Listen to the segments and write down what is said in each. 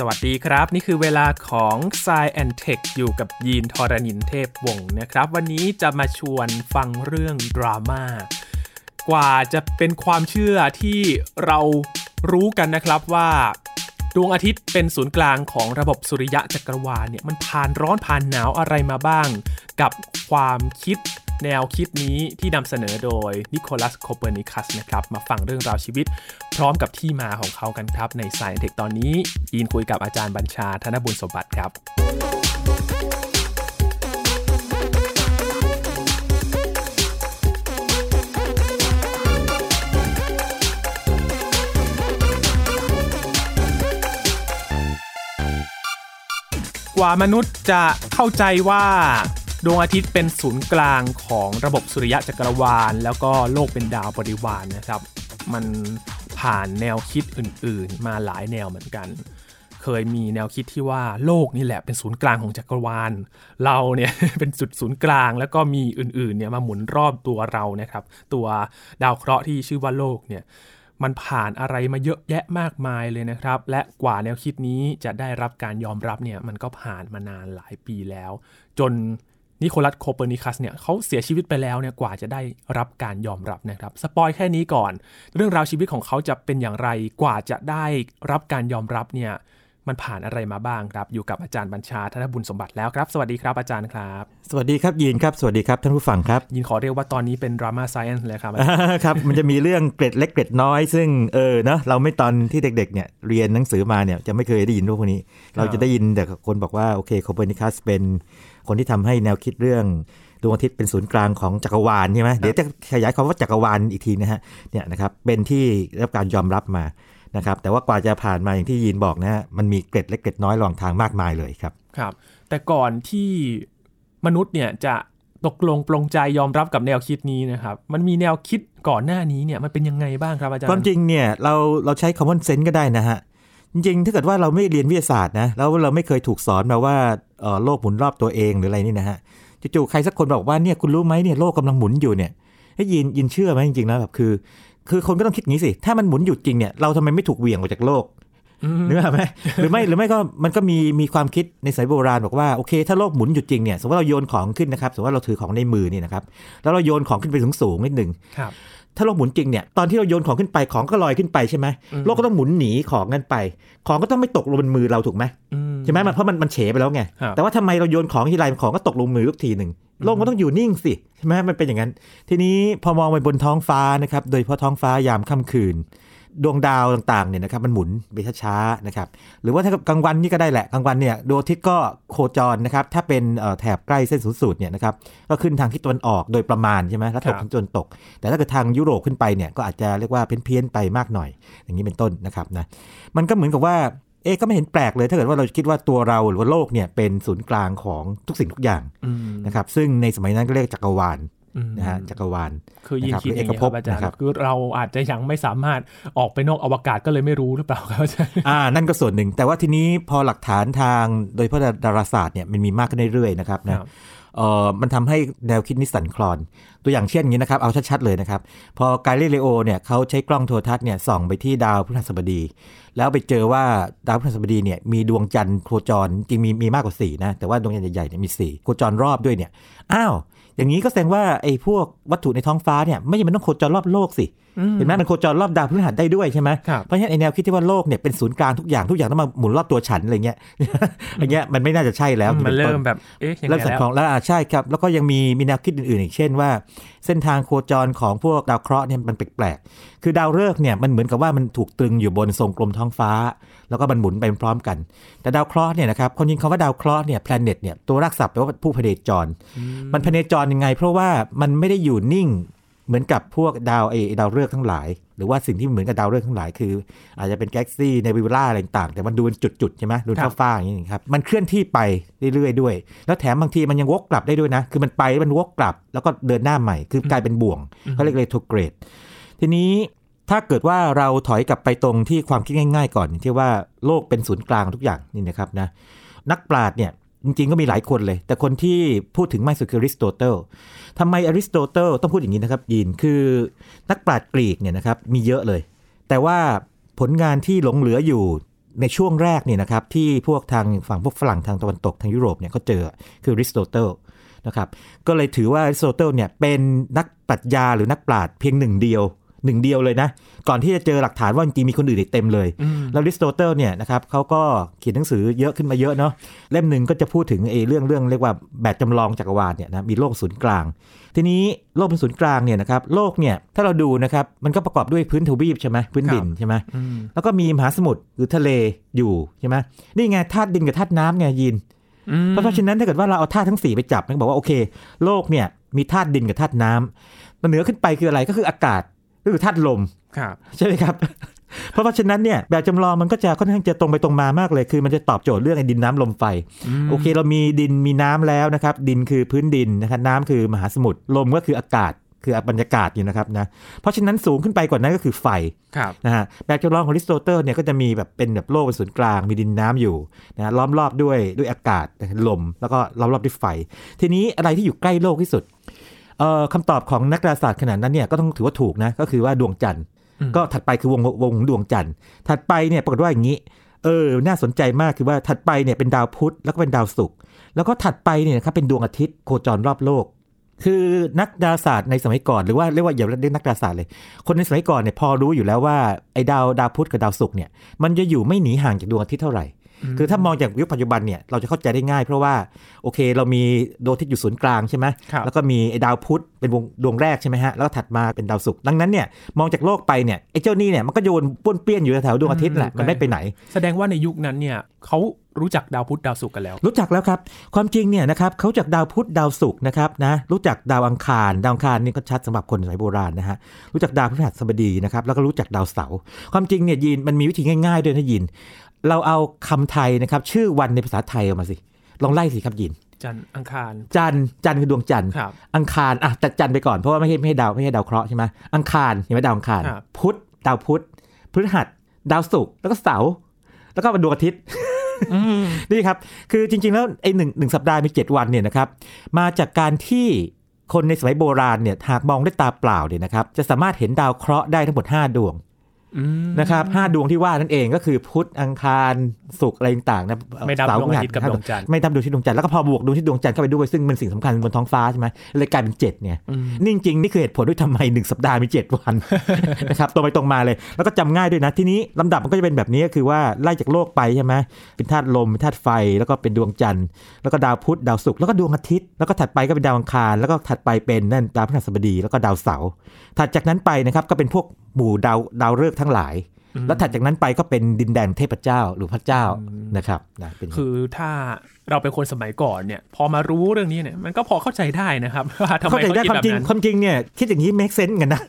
สวัสดีครับ นี่คือเวลาของ s ซแอนเทคอยู่กับยีนทอรณินเทพวงศ์นะครับ วันนี้จะมาชวนฟังเรื่องดราม่ากว่าจะเป็นความเชื่อที่เรารู้กันนะครับว่าดวงอาทิตย์เป็นศูนย์กลางของระบบสุริยะจักรวาลเนี่ยมันผ่านร้อนผ่านหนาวอะไรมาบ้าง กับความคิด แนวคิดนี้ที่นำเสนอโดยนิโคลัสโคเปอร์นิคัสนะครับมาฟังเรื่องราวชีวิต พร้อมกับที่มาของเขากันครับในสายเทคตอนนี้ยินคุยกับอาจารย์บัญชาธนบุญสมบัติครับกว่ามนุษย์จะเข้าใจว่า ดวงอาทิตย์เป็นศูนย์กลางของระบบสุริยะจักรวาล แล้วก็โลกเป็นดาวบริวารนนะครับ มันผ่านแนวคิดอื่นๆ มาหลายแนวเหมือนกัน เคยมีแนวคิดที่ว่าโลกนี่แหละเป็นศูนย์กลางของจักรวาล เราเนี่ยเป็นจุดศูนย์กลางแล้วก็มีอื่นๆเนี่ยมาหมุนรอบตัวเรานะครับ ตัวดาวเคราะห์ที่ชื่อว่าโลกเนี่ยมันผ่านอะไรมาเยอะแยะมากมายเลยนะครับ และกว่าแนวคิดนี้จะได้รับการยอมรับเนี่ยมันก็ผ่านมานานหลายปีแล้ว จน นิโคลัสโคเปอร์นิคัสเนี่ยเขาเสียชีวิตไปแล้วเนี่ยกว่าจะได้รับการยอมรับนะครับ spoil แค่นี้ก่อน เรื่องราวชีวิตของเขาจะเป็นอย่างไรกว่าจะได้รับการยอมรับเนี่ยมันผ่านอะไรมาบ้างครับ อยู่กับอาจารย์บัญชาธนบุญสมบัติแล้วครับ สวัสดีครับอาจารย์ครับ สวัสดีครับยีนครับ สวัสดีครับท่านผู้ฟังครับยินขอเรียกว่าตอนนี้เป็นดราม่า science เลยครับครับ มันจะมีเรื่องเกร็ดเล็กเกร็ดน้อย ซึ่งเออเนาะเราไม่ตอนที่เด็กๆเนี่ยเรียนหนังสือมาเนี่ยจะไม่เคยได้ยินพวกนี้ เราจะได้ยินแต่คนบอกว่าโอเคโคเปอร์นิคัสเป็น คนที่ทำให้แนวคิดเรื่องดวงอาทิตย์เป็นศูนย์กลางของจักรวาลใช่ไหมเดี๋ยวจะขยายคำว่าจักรวาลอีกทีนะฮะเนี่ยนะครับเป็นที่ได้รับการยอมรับมานะครับแต่ว่ากว่าจะผ่านมาอย่างที่ยีนบอกนะฮะมันมีเกร็ดเล็กเกร็ดน้อยรองทางมากมายเลยครับครับ แต่ก่อนที่มนุษย์เนี่ยจะตกลงปลงใจยอมรับกับแนวคิดนี้นะครับ มันมีแนวคิดก่อนหน้านี้เนี่ยมันเป็นยังไงบ้างครับอาจารย์ ความจริงเนี่ยเราเราใช้ common sense ก็ได้นะฮะ จริงๆ ถ้าเกิดว่าเราไม่เรียนวิทยาศาสตร์นะแล้วเราไม่เคยถูกสอนมาว่าเอ่อ โลกหมุนรอบตัวเองหรืออะไรนี่นะฮะจู่ๆใครสักคนบอกว่าเนี่ยคุณรู้ไหมเนี่ยโลกกำลังหมุนอยู่เนี่ยให้ยินยินเชื่อไหมจริงๆนะแบบคือ คือคนก็ต้องคิดงี้สิถ้ามันหมุนอยู่จริงเนี่ยเราทำไมไม่ถูกเหวี่ยงออกจากโลกนึกออกไหมหรือไม่หรือไม่ก็มันก็มีมีความคิดในสายโบราณบอกว่าโอเค ถ้าโลกหมุนอยู่จริงเนี่ยสมมติว่าเราโยนของขึ้นนะครับสมมติว่าเราถือของในมือนี่นะครับแล้วเราโยนของขึ้นไปสูงสูงนิดหนึ่งครับ ถ้าโลกหมุนจริงเนี่ยตอนที่เราโยนของขึ้นไปของก็ลอยขึ้นไปใช่ไหมอืมโลกก็ต้องหมุนหนีของนั้นไป ของก็ต้องไม่ตกลงบนมือเราถูกไหมอืใช่ไหมมันเพราะมันมันเฉไปแล้วไงครับแต่ว่าทำไมเราโยนของทีไรของก็ตกลงมือทุกทีหนึ่งโลกมันต้องอยู่นิ่งสิใช่ไหมมันเป็นอย่างนั้น ทีนี้พอมองไปบนท้องฟ้านะครับโดยเฉพาะท้องฟ้ายามค่ำคืน ดวงดาวต่างๆเนี่ยนะครับมันหมุนไปช้าๆนะครับหรือว่าถ้ากลางวันนี่ก็ได้แหละกลางวันเนี่ยดวงอาทิตย์ก็โคจรนะครับถ้าเป็นเอ่อแถบใกล้เส้นศูนย์สูตรเนี่ยนะครับก็ขึ้นทางทิศตะวันออกโดยประมาณใช่ไหมแล้วตกทางตะวันตก แต่ถ้าเกิดทางยุโรปขึ้นไปเนี่ยก็อาจจะเรียกว่าเพี้ยนๆไปมากหน่อย อย่างนี้เป็นต้นนะครับนะมันก็เหมือนกับว่าเอ๊ะก็ไม่เห็นแปลกเลยถ้าเกิดว่าเราคิดว่าตัวเราหรือว่าโลกเนี่ยเป็นศูนย์กลางของทุกสิ่งทุกอย่างอืมนะครับซึ่งในสมัยนั้นก็เรียกจักรวาลอืม นะฮะจักรวาลคือยินนะครับคิดหรืออย่างเอกนี้ภคพรับอาจารย์นะครับคือเราอาจจะยังไม่สามารถออกไปนอกอวกาศก็เลยไม่รู้หรือเปล่าครับอาจารย์อ่านั่นก็ส่วนหนึ่ง แต่ว่าทีนี้พอหลักฐานทางโดยเฉพาะดาราศาสตร์เนี่ยมันมีมากขึ้นเรื่อยๆนะครับนะครับเอ่อมันทำให้แนวคิดนี้สั่นคลอนตัวอย่างเช่นอย่างนี้นะครับเอาชัดๆเลยนะครับ พอกาลิเลโอเนี่ยเขาใช้กล้องโทรทัศน์เนี่ยส่องไปที่ดาวพฤหัสบดี แล้วไปเจอว่าดาวพฤหัสบดีเนี่ยมีดวงจันทร์โคจรจริงมีมีมากกว่าสี่นะแต่ว่าดวงจันทร์ใหญ่ๆเนี่ยมีสี่โคจรรอบด้วยเนี่ยอ้าวอย่างนี้ก็แสดงว่าไอ้พวกวัตถุในท้องฟ้าเนี่ยไม่จำเป็นต้องโคจรรอบโลกสิอืมเห็นไหมมันโคจรรอบดาวพฤหัสได้ด้วยใช่ไหมครับเพราะฉะนั้นไอแนวคิดที่ว่าโลกเนี่ยเป็นศูนย์กลางทุกอย่างทุกอย่างต้องมาหมุนรอบตัวฉันอะไรเงี้ยอย่างเงี้ยมันไม่น่าจะใช่แล้วมันเริ่มป็ต้แบบเอ๊ะยังไงเริ่มสั่นแล้วคลอนแล้วอ่าใช่ครับแล้วก็ยังมีมีแนวคิดอื่นๆอีกเช่นว่าเส้นทางโคจรของพวกดาวเคราะห์เนี่ยมันแปลกๆ คือดาวฤกษ์เนี่ยมันเหมือนกับว่ามันถูกตรึงอยู่บนทรงกลมท้องฟ้า แล้วก็มันหมุนไปพร้อมกัน แต่ดาวเคราะห์เนี่ยนะครับคนยิงคำว่าดาวเคราะห์เนี่ยแพลเน็ตเนี่ยตัวรักศัพท์แปลว่าผู้พเนจร มันพเนจรยังไง เพราะว่ามันไม่ได้อยู่นิ่ง เหมือนกับพวกดาวไอ้ดาวฤกษ์ทั้งหลาย หรือว่าสิ่งที่เหมือนกับดาวฤกษ์ทั้งหลาย คือ อาจจะเป็นแก๊กซี่ในวิวล่าอะไรต่างๆแต่มันดูเป็นจุดๆใช่ไหมดูครับฟ้าๆอย่างนี้ครับมันเคลื่อนที่ไปเรื่อยๆด้วย แล้วแถมบางทีมันยังวกกลับได้ด้วยนะ คือมันไปแล้วมันวกกลับ แล้วก็เดินหน้าใหม่ คือกลายเป็นบ่วงเขาเรียกเลยโทเกรดทีนี้ถ้าเกิดว่าเราถอยกลับไปตรงที่ความคิดง่าย ๆ ก่อนที่ว่าโลกเป็นศูนย์กลางทุกอย่างนี่นะครับนะนักปราชญ์เนี่ย จริงๆ ก็มีหลายคนเลย แต่คนที่พูดถึงมากสุดคืออริสโตเติลทำไมอริสโตเติลต้องพูดอย่างนี้นะครับยินคือนักปราชญ์กรีกเนี่ยนะครับมีเยอะเลย แต่ว่าผลงานที่หลงเหลืออยู่ในช่วงแรกเนี่ยนะครับที่พวกทางฝั่งพวกฝรั่งทางตะวันตกทางยุโรปเนี่ยเขาเจอคืออริสโตเติลนะครับก็เลยถือว่าอริสโตเติลเนี่ยเป็นนักปรัชญาหรือนักปราชญ์เพียงหนึ่งเดียว หนึ่งเดียวเลยนะ ก่อนที่จะเจอหลักฐานว่าจริงๆมีคนอื่นอีกเต็มเลยอืมแล้วอริสโตเติลเนี่ยนะครับเขาก็เขียนหนังสือเยอะขึ้นมาเยอะเนาะเล่มหนึ่งก็จะพูดถึงไอ้เรื่องเรื่องเรียกว่าแบบจำลองจักรวาลเนี่ยนะมีโลกศูนย์กลาง ทีนี้โลกเป็นศูนย์กลางเนี่ยนะครับโลกเนี่ยถ้าเราดูนะครับมันก็ประกอบด้วยพื้นทวีปใช่ไหมพื้นดินใช่ไหมอืมแล้วก็มีมหาสมุทรหรือทะเลอยู่ใช่ไหมนี่ไงธาตุดินกับธาตุน้ำไงยินอืมเพราะฉะนั้นถ้าเกิดว่าเราเอาธาตุทั้งสี่ไปจับมันก็บอกว่าโอเค โลกเนี่ยมีธาตุดินกับธาตุน้ำมันเหนือขึ้นไปคืออะไรก็คืออากาศ ก็คือธาตุลมครับใช่ไหมครับ เพราะฉะนั้นเนี่ยแบบจำลองมันก็จะค่อนข้างจะตรงไปตรงมามากเลย คือมันจะตอบโจทย์เรื่องไอ้ดินน้ำลมไฟมโอเค เรามีดินมีน้ำแล้วนะครับ ดินคือพื้นดินนะครับน้ำคือมหาสมุทรลมก็คืออากาศคือบรรยากาศอยู่นะครับนะ เพราะฉะนั้นสูงขึ้นไปกว่านั้นก็คือไฟครับนะฮะแบบจำลองของอริสโตเติลเนี่ยก็จะมีแบบเป็นแบบโลกเป็นศูนย์กลาง มีดินน้ำอยู่นะล้อมรอบด้วยด้วยอากาศลม แล้วก็ล้อมรอบด้วยไฟ ทีนี้อะไรที่อยู่ใกล้โลกที่สุดเอ่อ คำตอบของนักดาราศาสตร์ขนาดนั้นเนี่ยก็ต้องถือว่าถูกนะก็คือว่าดวงจันทร์อืมก็ถัดไปคือวงวงดวงจันทร์ ถัดไปเนี่ยปรากฏว่าอย่างนี้เออ น่าสนใจมากคือว่าถัดไปเนี่ยเป็นดาวพุธแล้วก็เป็นดาวศุกร์แล้วก็ถัดไปเนี่ยนะครับเป็นดวงอาทิตย์โคจรรอบโลก คือนักดาราศาสตร์ในสมัยก่อนหรือว่าเรียกว่าอย่าเรียกนักดาราศาสตร์เลย คนในสมัยก่อนเนี่ยพอรู้อยู่แล้วว่าไอ้ดาวดาวพุธกับดาวศุกร์เนี่ยมันจะอยู่ไม่หนีห่างจากดวงอาทิตย์เท่าไหร่ คือถ้ามองจากยุคปัจจุบันเนี่ยเราจะเข้าใจได้ง่าย เพราะว่าโอเคเรามีดวงอาทิตย์อยู่ศูนย์กลางใช่ไหมครับแล้วก็มีไอ้ดาวพุธเป็นวงดวงแรกใช่ไหมฮะแล้วก็ถัดมาเป็นดาวศุกร์ดังนั้นเนี่ยมองจากโลกไปเนี่ยไอ้เจ้านี่เนี่ยมันก็โยนป้วนเปี้ยนอยู่แถวๆดวงอาทิตย์แหละอืมมันไม่ไปไหน แสดงว่าในยุคนั้นเนี่ยเขารู้จักดาวพุธดาวศุกร์กันแล้ว รู้จักแล้วครับ ความจริงเนี่ยนะครับเขาจากดาวพุธดาวศุกร์นะครับนะรู้จักดาวอังคาร ดาวอังคารนี่ก็ชัดสำหรับคนสมัยโบราณนะฮะรู้จักดาวพฤหัสบดีนะครับแล้วก็รู้จักดาวเสาร์ความจริงเนี่ยยินมันมีวิธีง่ายๆด้วยนะยิน เราเอาคำไทยนะครับ ชื่อวันในภาษาไทยออกมาสิ ลองไล่สิครับยิน จันทร์อังคาร จันทร์จันทร์คือดวงจันทร์ครับอังคารอะแต่จันทร์ไปก่อนเพราะว่าไม่ใช่ไม่ใช่ดาวไม่ใช่ดาวเคราะห์ใช่ไหมอังคารเห็นไหมดาวอังคารครับพุธดาวพุธพฤหัส ดาวศุกร์แล้วก็เสาร์แล้วก็เป็นดวงอาทิตย์อืมนี่ครับ คือจริง ๆ แล้วไอ้หนึ่งหนึ่งสัปดาห์มี7วันเนี่ยนะครับ มาจากการที่คนในสมัยโบราณเนี่ยหากมองด้วยตาเปล่าเนี่ยนะครับ จะสามารถเห็นดาวเคราะห์ได้ทั้งหมด 5 ดวงอืม นะครับห้าดวงที่ว่านั่นเองก็คือพุธอังคารศุกร์อะไรต่างๆนะไม่นับเสดวงอาทิตย์กับพฤดหัสวงจันทร์ไม่นับดวงที่ดวงจันทร์แล้วก็พอบวกดวงที่ดวงจันทร์เข้าไปด้วยซึ่งเป็นสิ่งสำคัญบนท้องฟ้าใช่ไหมเลยกลายเป็นเจ็ดเนี่ยอืมนี่จริงๆนี่คือเหตุผลด้วยทำไมหนึ่งสัปดาห์มี7วันนะครับตรงไปตรงมาเลย แล้วก็จำง่ายด้วยนะทีนี้ลำดับมันก็จะเป็นแบบนี้ก็คือว่าไล่จากโลกไปใช่ไหมเป็นธาตุลมเป็นธาตุไฟแล้วก็เป็นดวงจันทร์แล้วก็ดาวพุธดาวศุกร์แล้วก็ดวงอาทิตย์ แล้วก็ถัดไปก็เป็นดาวอังคาร แล้วก็ถัดไปเป็นนั่นดาวพฤหัสบดีแล้วก็ดาวเสาร์ถัดจากนั้นไปนะครับก็เป็นพวก หมู่ดาวดาวฤกษ์ทั้งหลาย แล้วถัดจากนั้นไปก็เป็นดินแดนเทพเจ้าหรือพระเจ้านะครับนะเป็นคือถ้าเราเป็นคนสมัยก่อนเนี่ย พอมารู้เรื่องนี้เนี่ยมันก็พอเข้าใจได้นะครับว่าทำไมเข้าใจเขาได้คิดความแบบจริงนั้นความจริงเนี่ยคิดอย่างนี้ make sense กันนะ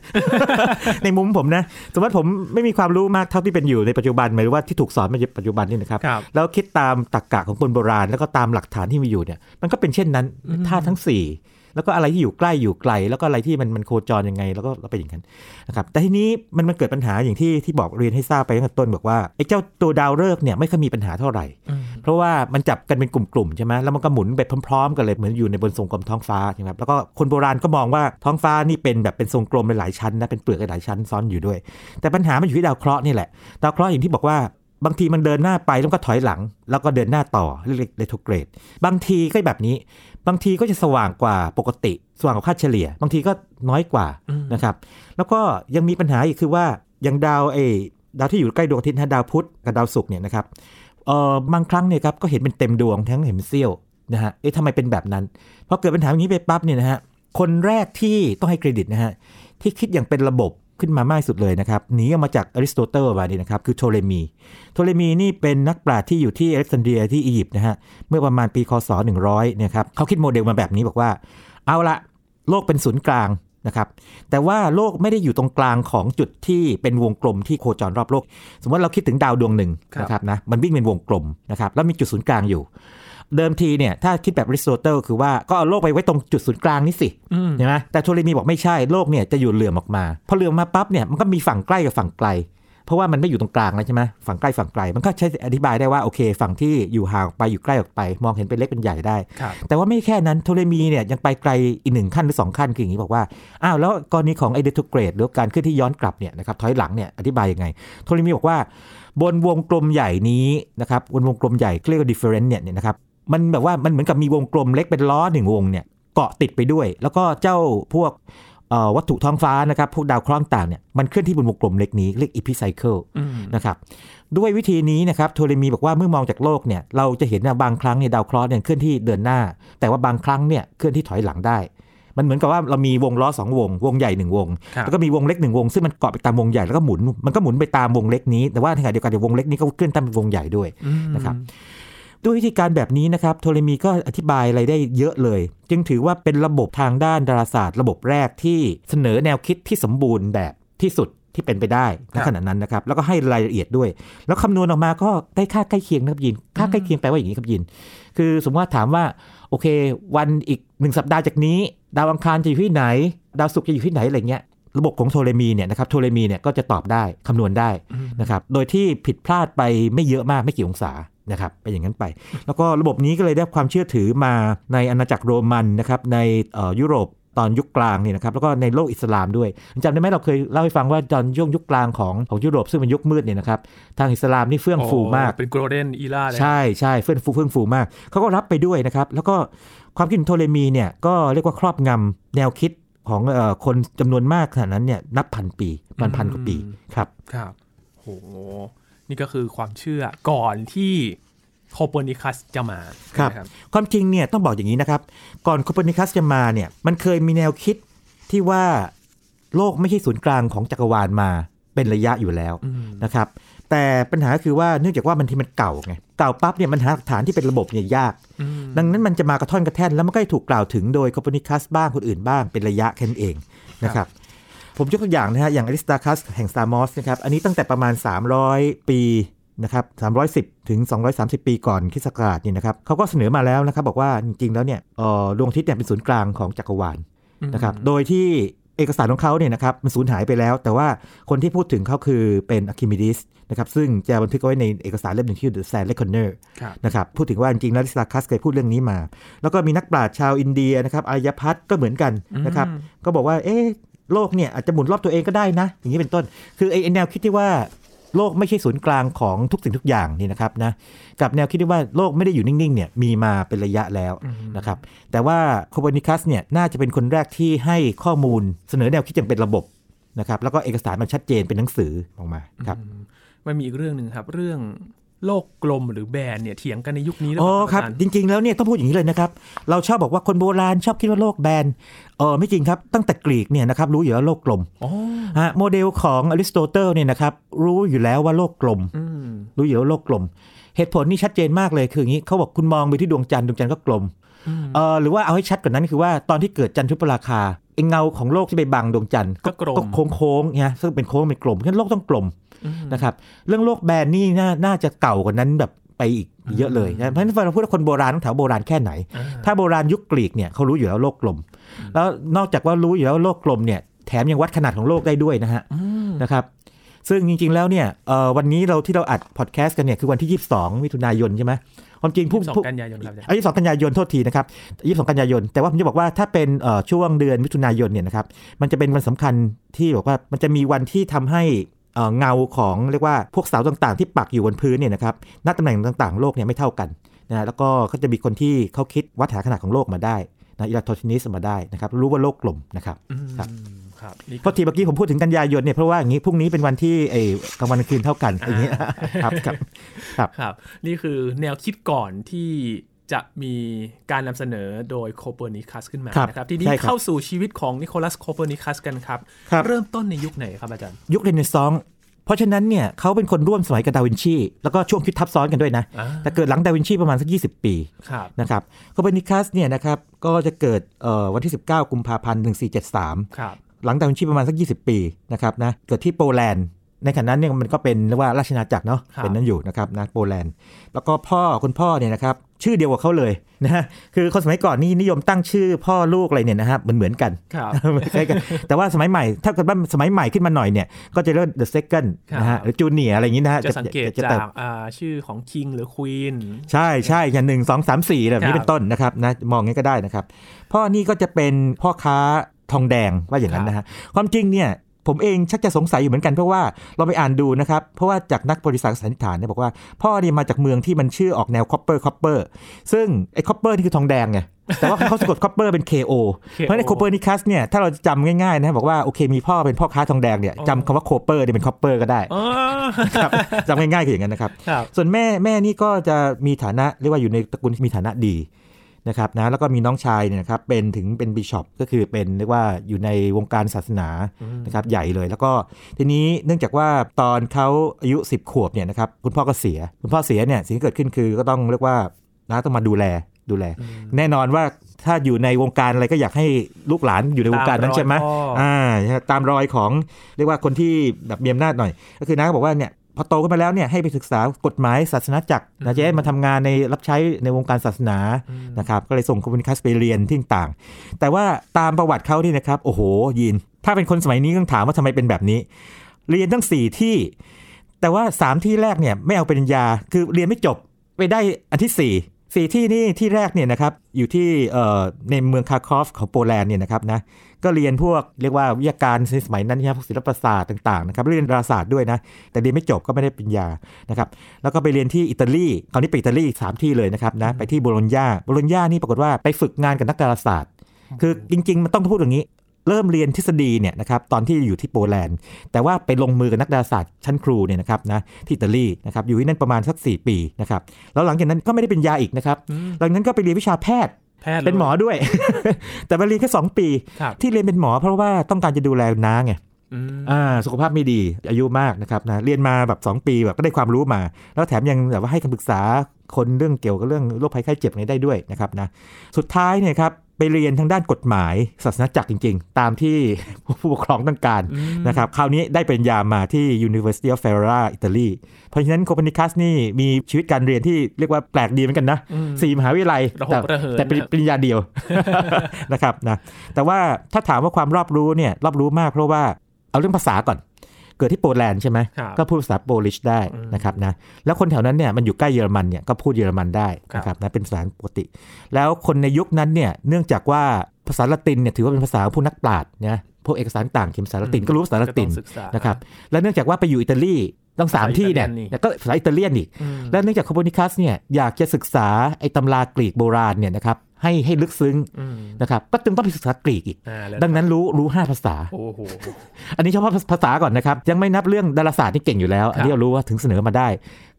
ในมุมผมนะ สมมติผมไม่มีความรู้มากเท่าที่เป็นอยู่ในปัจจุบันหมายถึงว่าที่ถูกสอนมาในปัจจุบันนี่นะครับครับ แล้วคิดตามตรรกะของคนโบราณ แล้วก็ตามหลักฐานที่มีอยู่เนี่ยมันก็เป็นเช่นนั้นธาตุทั้ง4 แล้วก็อะไรที่อยู่ใกล้อยู่ไกล แล้วก็อะไรที่มันมันโคจรยังไง แล้วก็เราเป็นอย่างนั้นนะครับแต่ทีนี้มันมันเกิดปัญหาอย่างที่ที่บอกเรียนให้ทราบไปตั้งแต่ต้นบอกว่าไอ้เจ้าตัวดาวฤกษ์เนี่ยไม่ค่อยมีปัญหาเท่าไหร่อืมเพราะว่ามันจับกันเป็นกลุ่มๆใช่ไหมแล้วมันก็หมุนไปพร้อมๆกันเลยเหมือนอยู่ในบนทรงกลมท้องฟ้าใช่ไหมครับแล้วก็คนโบราณก็มองว่าท้องฟ้านี่เป็นแบบเป็นทรงกลมหลายๆชั้นนะเป็นเปลือกหลายๆชั้นซ้อนอยู่ด้วย แต่ปัญหามันอยู่ที่ดาวเคราะห์นี่แหละดาวเคราะห์อย่างที่บอกว่า บางทีมันเดินหน้าไปแล้วก็ถอยหลัง แล้วก็เดินหน้าต่อเรียกเรโทรเกรด บางทีก็แบบนี้ บางทีก็จะสว่างกว่าปกติ สว่างกว่าค่าเฉลี่ย บางทีก็น้อยกว่าอืมนะครับ แล้วก็ยังมีปัญหาอีกคือว่าอย่างดาวเออดาวที่อยู่ใกล้ดวงอาทิตย์นะดาวพุธกับดาวศุกร์เนี่ยนะครับเออบางครั้งเนี่ยครับก็เห็นเป็นเต็มดวงทั้งเห็นเป็นเสี้ยวนะฮะเอ๊ะทำไมเป็นแบบนั้นพอเกิดปัญหาอย่างนี้ไปปั๊บเนี่ยนะฮะคนแรกที่ต้องให้เครดิตนะฮะที่คิดอย่างเป็นระบบ ขึ้นมามากสุดเลยนะครับหนีออกมาจากอริสโตเติลมาดีนะครับคือโทเลมี โทเลมีนี่เป็นนักปราชญ์ที่อยู่ที่อเล็กซานเดรียที่อียิปต์นะฮะเมื่อประมาณปีคศ100เนี่ยครับเขาคิดโมเดลมาแบบนี้บอกว่า เอาละโลกเป็นศูนย์กลางนะครับแต่ว่าโลกไม่ได้อยู่ตรงกลางของจุดที่เป็นวงกลมที่โคจรรอบโลก สมมติเราคิดถึงดาวดวงหนึ่งนะครับนะมันวิ่งเป็นวงกลมนะครับแล้วมีจุดศูนย์กลางอยู่ เดิมทีเนี่ยถ้าคิดแบบอริสโตเติลคือว่าก็เอาโลกไปไว้ตรงจุดศูนย์กลางนี่สิอืมใช่ไหมแต่โทเลมีบอกไม่ใช่โลกเนี่ยจะอยู่เหลื่อมออกมาพอเหลื่อมมาปั๊บเนี่ยมันก็มีฝั่งใกล้กับฝั่งไกลพเพราะว่ามันไม่อยู่ตรงกลางแล้วใช่ไหมฝั่งใกล้ฝั่งไกล มันก็ใช้อธิบายได้ว่าโอเค ฝั่งที่อยู่ห่างออกไปอยู่ใกล้ออกไป มองเห็นเป็นเล็กเป็นใหญ่ได้ครับแต่ว่าไม่แค่นั้นโทเลมีเนี่ยยังไปไกลอีกหนึ่งขั้นหรือสองขั้นคืออย่างนี้บอกว่าอ้าวแล้วกรณีของไอ้ retrograde หรือการเคลื่อนที่ย้อนกลับเนี่ยนะครับถอยหลังเนี่ยอธิบายยังไงโทเลมีบอกว่าบนวงกลมใหญ่นี้นะครับบนวงกลมใหญ่เรียกว่า deferent เนี่ยเนี่ยนะครับ มันแบบว่ามันเหมือนกับมีวงกลมเล็กเป็นล้อหนึ่งวงเนี่ยเกาะติดไปด้วย แล้วก็เจ้าพวกเอ่อวัตถุท้องฟ้านะครับพวกดาวเคราะห์ต่างเนี่ยมันเคลื่อนที่บนวงกลมเล็กนี้เรียก epicycle อืมนะครับด้วยวิธีนี้นะครับโทเลมีบอกว่าเมื่อมองจากโลกเนี่ยเราจะเห็นว่าบางครั้งเนี่ยดาวเคราะห์เนี่ยเคลื่อนที่เดินหน้า แต่ว่าบางครั้งเนี่ยเคลื่อนที่ถอยหลังได้ มันเหมือนกับว่าเรามีวงล้อสองวง วงใหญ่หนึ่งวงครับแล้วก็มีวงเล็กหนึ่งวง ซึ่งมันเกาะไปตามวงใหญ่แล้วก็หมุนมันก็หมุนไปตามวงเล็กนี้แต่ว่าในขณะเดียวกันเดี๋ยววงเล็กนี้ก็เคลื่อนตามวงใหญ่ด้วยอืมนะครับ ด้วยวิธีการแบบนี้นะครับโทเลมีก็อธิบายอะไรได้เยอะเลย จึงถือว่าเป็นระบบทางด้านดาราศาสตร์ ระบบแรกที่เสนอแนวคิดที่สมบูรณ์แบบที่สุดที่เป็นไปได้ณขณะนั้นนะครับ แล้วก็ให้รายละเอียดด้วย แล้วคำนวณออกมาก็ได้ค่าใกล้เคียงนะครับยิน ค่าใกล้เคียงแปลว่าอย่างนี้ครับยิน คือสมมติว่าถามว่าโอเค วันอีกหนึ่งสัปดาห์จากนี้ ดาวอังคารจะอยู่ที่ไหน ดาวศุกร์จะอยู่ที่ไหนอะไรเงี้ยระบบของโทเลมีเนี่ยนะครับโทเลมีเนี่ยก็จะตอบได้คำนวณได้นะครับโดยที่ผิดพลาดไปไม่เยอะมากไม่กี่องศา นะครับเป็นอย่างนั้นไป แล้วก็ระบบนี้ก็เลยได้ความเชื่อถือมาในอาณาจักรโรมันนะครับในเอ่อยุโรปตอนยุคกลางเนี่ยนะครับแล้วก็ในโลกอิสลามด้วยจำได้ไหมเราเคยเล่าให้ฟังว่าตอนช่วงยุคกลางของของยุโรปซึ่งเป็นยุคมืดเนี่ยนะครับทางอิสลามนี่เฟื่องฟูมากโอ้เป็น golden era เลยใช่ใช่เฟื่องฟูเฟื่องฟูมากเขาก็รับไปด้วยนะครับแล้วก็ความคิดของโทเลมีเนี่ยก็เรียกว่าครอบงำแนวคิดของเออคนจำนวนมากขนาดนั้นเนี่ยนับพันปีพันพันกว่าปีครับครับโห นี่ก็คือความเชื่อก่อนที่โคเปอร์นิคัสจะมาครับนะความจริงเนี่ยต้องบอกอย่างนี้นะครับ ก่อนโคเปอร์นิคัสจะมาเนี่ยมันเคยมีแนวคิดที่ว่าโลกไม่ใช่ศูนย์กลางของจักรวาลมาเป็นระยะอยู่แล้วอืมนะครับ แต่ปัญหาคือว่าเนื่องจากว่ามันที่มันเก่าไงเก่าปั๊บเนี่ยมันหาหลักฐานที่เป็นระบบเนี่ยยากอืมดังนั้นมันจะมากระท่อนกระแท่นแล้วมันก็ถูกกล่าวถึงโดยโคเปอร์นิคัสบ้างคนอื่นบ้างเป็นระยะแค่นั้นเองนะครับ ผมยกตัวอย่างนะฮะอย่างอริสตาร์คัสแห่งซามอสนะครับอันนี้ตั้งแต่ประมาณ 300 ปีนะครับ310 ถึง 230 ปีก่อนคริสต์ศักราชนี่นะครับเขาก็เสนอมาแล้วนะครับบอกว่าจริงๆแล้วเนี่ยเอ่อดวงอาทิตย์เนี่ยเป็นศูนย์กลางของจักรวาลนะครับโดยที่เอกสารของเขาเนี่ยนะครับมันสูญหายไปแล้ว แต่ว่าคนที่พูดถึงเขาคือเป็นอาร์คิมิดิสนะครับซึ่งจะบันทึกเอาไว้ในเอกสารเล่มหนึ่งที่ The Sand Reckoner ครับนะครับพูดถึงว่าจริงๆแล้วอริสตาร์คัสเคยพูดเรื่องนี้มา แล้วก็มีนักปราชญ์ชาวอินเดียนะครับอารยพัฒน์ก็เหมือนกันนะครับอืมก็บอกว่าเอ๊ะ โลกเนี่ยอาจจะหมุนรอบตัวเองก็ได้นะ อย่างนี้เป็นต้น คือไอ้ไอ้แนวคิดที่ว่าโลกไม่ใช่ศูนย์กลางของทุกสิ่งทุกอย่างนี่นะครับนะกับแนวคิดที่ว่าโลกไม่ได้อยู่นิ่งๆเนี่ยมีมาเป็นระยะแล้วนะครับแต่ว่าโคเปอร์นิคัสเนี่ยน่าจะเป็นคนแรกที่ให้ข้อมูลเสนอแนวคิดอย่างเป็นระบบนะครับแล้วก็เอกสารมันชัดเจนเป็นหนังสือออกมาครับมันมีอีกเรื่องหนึ่งครับ เรื่อง โลกกลมหรือแบนเนี่ยเถียงกันในยุคนี้หรืออ๋เปอล่าครับอาจารย์จริง ๆ แล้วเนี่ยต้องพูดอย่างนี้เลยนะครับ เราชอบบอกว่าคนโบราณชอบคิดว่าโลกแบนเออไม่จริงครับ ตั้งแต่กรีกเนี่ยนะครับรู้อยู่แล้วโลกกลมอ๋อฮะโมเดลของอริสโตเติลเนี่ยนะครับรู้อยู่แล้วว่าโลกกลมอืมรู้อยู่แล้วว่าโลกกลม เหตุผลนี่ชัดเจนมากเลยคืออย่างนี้เขาบอกคุณมองไปที่ดวงจันทร์ดวงจันทร์ก็กลมอืมเออหรือว่าเอาให้ชัดกว่านั้นคือว่าตอนที่เกิดจันทรุปราคาไอ้เงาของโลกที่ไปบังดวงจันทร์ก็กลมโค้งโค้งๆเนี่ยซึ่งเป็นโค้งเป็นกลมเพราะฉะนั้นโลกต้องกลมอืม นะครับ เรื่องโลกแบนนี่น่าน่าจะเก่ากว่านั้นแบบไปอีกเยอะเลยนะเพราะฉะนั้นเราพูดว่าคนโบราณต้องถามโบราณแค่ไหนอ่าถ้าโบราณยุคกรีกเนี่ยเขารู้อยู่แล้วโลกกลม แล้วนอกจากว่ารู้อยู่แล้วโลกกลมเนี่ยแถมยังวัดขนาดของโลกได้ด้วยนะฮะอืมนะครับ ซึ่งจริง ๆ แล้วเนี่ยเอ่อวันนี้เราที่เราอัดพอดแคสต์กันเนี่ยคือวันที่ 22มิถุนายนใช่ไหมความจริงผู้สองผู้กันยายนครับอาจารย์อ๋อยี่สองกันยายนโทษทีนะครับยี่สองกันยายน แต่ว่าผมจะบอกว่าถ้าเป็นเอ่อช่วงเดือนมิถุนายนเนี่ยนะครับมันจะเป็นวันสำคัญที่บอกว่ามันจะมีวันที่ทำให้ เอ่อเงาของเรียกว่าพวกเสาต่างๆ ที่ปักอยู่บนพื้นเนี่ยนะครับณตำแหน่งต่างๆ โลกเนี่ยไม่เท่ากันนะแล้วก็เขาจะมีคนที่เขาคิดวัดหาขนาดของโลกมาได้นะเอราทอสเทนีสมาได้นะครับรู้ว่าโลกกลมนะครับอืมครับครับนี่เพราะทีเมื่อกี้ผมพูดถึงกันยายนเนี่ยเพราะว่าอย่างนี้พรุ่งนี้เป็นวันที่ไอ้กลางวันกลางคืนเท่ากันอย่างนี้ครับครับครับ นี่คือแนวคิดก่อนที่ จะมีการนำเสนอโดยโคเปอร์นิคัสขึ้นมาครับนะครับ ทีนี้ใช่ครับเข้าสู่ชีวิตของนิโคลัสโคเปอร์นิคัสกันครับครับเริ่มต้นในยุคไหนครับอาจารย์ ยุคเรเนซองส์เพราะฉะนั้นเนี่ยเขาเป็นคนร่วมสมัยกับดาวินชี แล้วก็ช่วงคิดทับซ้อนกันด้วยนะอ่าแต่เกิดหลังดาวินชีประมาณสัก 20 ปีครับนะครับโคเปอร์นิคัสเนี่ยนะครับก็จะเกิดเอ่อวันที่ 19 กุมภาพันธ์ 1473ครับหลังดาวินชีประมาณสัก 20 ปีนะครับนะเกิดที่โปแลนด์ ในขณะนั้นเนี่ยมันก็เป็นเรียกว่าราชนาจักรเนาะครับเป็นนั้นอยู่นะครับนะโปแลนด์แล้วก็พ่อคุณพ่อเนี่ยนะครับชื่อเดียวกับเขาเลยนะฮะคือคนสมัยก่อนนี่นิยมตั้งชื่อพ่อลูกอะไรเนี่ยนะครับเหมือนเหมือนๆกันครับคล้ายกันแต่ว่าสมัยใหม่ถ้าเกิดว่าสมัยใหม่ขึ้นมาหน่อยเนี่ยก็จะเรียกว่า the second ครับนะฮะหรือ junior อะไรอย่างนี้นะฮะจะสังเกตจะจาแต่กอ่าชื่อของคิงหรือควีนใช่ใช่อย่างหนึ่งสองสามสี่แบบนี้ครับเป็นต้นนะครับนะมองงี้ก็ได้นะครับ พ่อนี่ก็จะเป็นพ่อค้าทองแดงว่าอย่างนั้นนะฮะความจริงเนี่ย ผมเองชักจะสงสัยอยู่เหมือนกันเพราะว่าเราไปอ่านดูนะครับ เพราะว่าจากนักประวัติศาสตร์สันนิษฐานเนี่ยบอกว่าพ่อเนี่ยมาจากเมืองที่มันชื่อออกแนว copper copper ซึ่งไอ้ copper นี่คือทองแดงไงแต่ว่าเขาสะกด copper เป็น KO เพราะในโคเปอร์นิคัสเนี่ยถ้าเราจำง่ายๆนะบอกว่าโอเคมีพ่อเป็นพ่อค้าทองแดงเนี่ยจำคำว่าโคเปอร์เนี่ยเป็น copper ก็ได้อ๋อครับจำง่ายๆคืออย่างนั้นนะครับครับ ส่วนแม่แม่นี่ก็จะมีฐานะเรียกว่าอยู่ในตระกูลที่มีฐานะดี นะครับนะแล้วก็มีน้องชายเนี่ยนะครับเป็นถึงเป็นบิชอปก็คือเป็นเรียกว่าอยู่ในวงการศาสนานะครับใหญ่เลย แล้วก็ทีนี้เนื่องจากว่าตอนเขาอายุ 10 ขวบเนี่ยนะครับคุณพ่อก็เสีย คุณพ่อเสียเนี่ยสิ่งที่เกิดขึ้นคือก็ต้องเรียกว่านะต้องมาดูแลดูแล แน่นอนว่าถ้าอยู่ในวงการอะไรก็อยากให้ลูกหลานอยู่ในวงการนั้นใช่ไหมตามรอยพ่ออ่อ่าตามรอยของเรียกว่าคนที่แบบมีอำนาจหน่อย ก็คือน้าก็บอกว่าเนี่ย พอโตขึ้นมาแล้วเนี่ยให้ไปศึกษากฎหมายศาสนาจักรนะจะได้มาทำงานในรับใช้ในวงการศาสนานะครับก็เลยส่งคอมมิวนิคัสไปเรียนที่ต่างแต่ว่าตามประวัติเขานี่นะครับโอ้โหยิน ถ้าเป็นคนสมัยนี้ต้องถามว่าทำไมเป็นแบบนี้ เรียนทั้ง 4 ที่ แต่ว่า 3 ที่แรกเนี่ยไม่เอาปริญญาคือเรียนไม่จบไปได้อันที่4 4ที่นี่ที่แรกเนี่ยนะครับอยู่ที่เอ่อในเมืองคราคูฟของโปแลนด์เนี่ยนะครับนะ ก็เรียนพวกเรียกว่าวิทยาการในสมัยนั้นนะครับพวกศิลปศาสตร์ต่างๆนะครับเรียนดาราศาสตร์ด้วยนะ แต่เรียนไม่จบก็ไม่ได้ปริญญานะครับแล้วก็ไปเรียนที่อิตาลีคราวนี้ไปอิตาลีสามที่เลยนะครับนะไปที่โบโลญญาโบโลญญานี่ปรากฏว่าไปฝึกงานกับนักดาราศาสตร์ คือจริงๆมันต้องพูดอย่างนี้เริ่มเรียนทฤษฎีเนี่ยนะครับตอนที่อยู่ที่โปแลนด์ แต่ว่าไปลงมือกับนักดาราศาสตร์ชั้นครูเนี่ยนะครับนะที่อิตาลีนะครับอยู่ที่นั่นประมาณสัก 4 ปีนะครับแล้วหลังจากนั้นก็ไม่ได้เป็นยาอีกนะครับหลังจากนั้นก็ไปเรียนวิชาแพทย์ แพทย์ลยเป็นหมอด้วย แต่มาเรียนแค่2ปีครับที่เรียนเป็นหมอเพราะว่าต้องการจะดูแลน้าไงอืมอ่าสุขภาพไม่ดีอายุมากนะครับนะเรียนมาแบบ 2 ปีแบบก็ได้ความรู้มา แล้วแถมยังแบบว่าให้คำปรึกษาคนเรื่องเกี่ยวกับเรื่องโรคภัยไข้เจ็บอะไรได้ด้วยนะครับนะสุดท้ายเนี่ยครับ ไปเรียนทางด้านกฎหมายศาสนาจักรจริง ๆ ตามที่ผู้ปกครองต้องการนะครับ คราวนี้ได้ปริญญามาที่ University of Ferrara อิตาลี เพราะฉะนั้นโคเปนิคัสนี่มีชีวิตการเรียนที่เรียกว่าแปลกดีเหมือนกันนะสี่มหาวิทยาลัยระหแต่กระเหินแต่เป็นนะครับปริญญาเดียวนะครับนะแต่ว่าถ้าถามว่าความรอบรู้เนี่ยรอบรู้มากเพราะว่าเอาเรื่องภาษาก่อน เกิดที่โปแลนด์ใช่ไหมครับก็พูดภาษาโปลิชได้นะครับนะแล้วคนแถวนั้นเนี่ยมันอยู่ใกล้เยอรมันเนี่ยก็พูดเยอรมันได้นะครับนะเป็นภาษาปกติ แล้วคนในยุคนั้นเนี่ยเนื่องจากว่าภาษาละตินเนี่ยถือว่าเป็นภาษาของผู้นักปราชญ์นะพวกเอกสารต่างเขียนภาษาละตินก็รู้ภาษาละตินก็องศึกษานะครับและเนื่องจากว่าไปอยู่อิตาลีต้องสามภาษาที่เนี่ยอิตาเลียนนี่แล้วก็ภาษาอิตาเลียนอีก และเนื่องจากโคโปนิคัสเนี่ยอยากจะศึกษาไอ้ตำรากรีกโบราณเนี่ยนะครับ ให้ให้ลึกซึ้งอืมนะครับก็จึงต้องไปศึกษากรีกอีกอ่าแล้วดังนั้นรู้รู้ห้าภาษาโอ้โหอันนี้เฉพาะภาษาก่อนนะครับ ยังไม่นับเรื่องดาราศาสตร์ที่เก่งอยู่แล้ว อันนี้เรารู้ว่าถึงเสนอมาได้